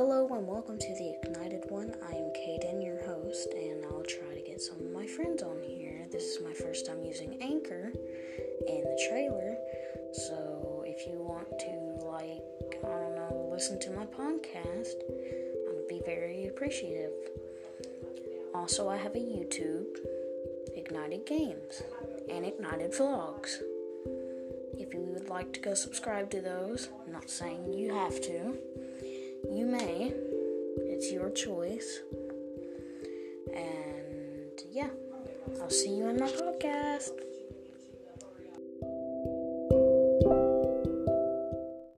Hello and welcome to the Ignited One. I am Kaden, your host, and I'll try to get some of my friends on here. This is my first time using Anchor and the trailer, so if you want to, like, I don't know, listen to my podcast, I would be very appreciative. Also, I have a YouTube, Ignited Games, and Ignited Vlogs. If you would like to go subscribe to those, I'm not saying you have to. You your choice. And yeah, I'll see you in my podcast.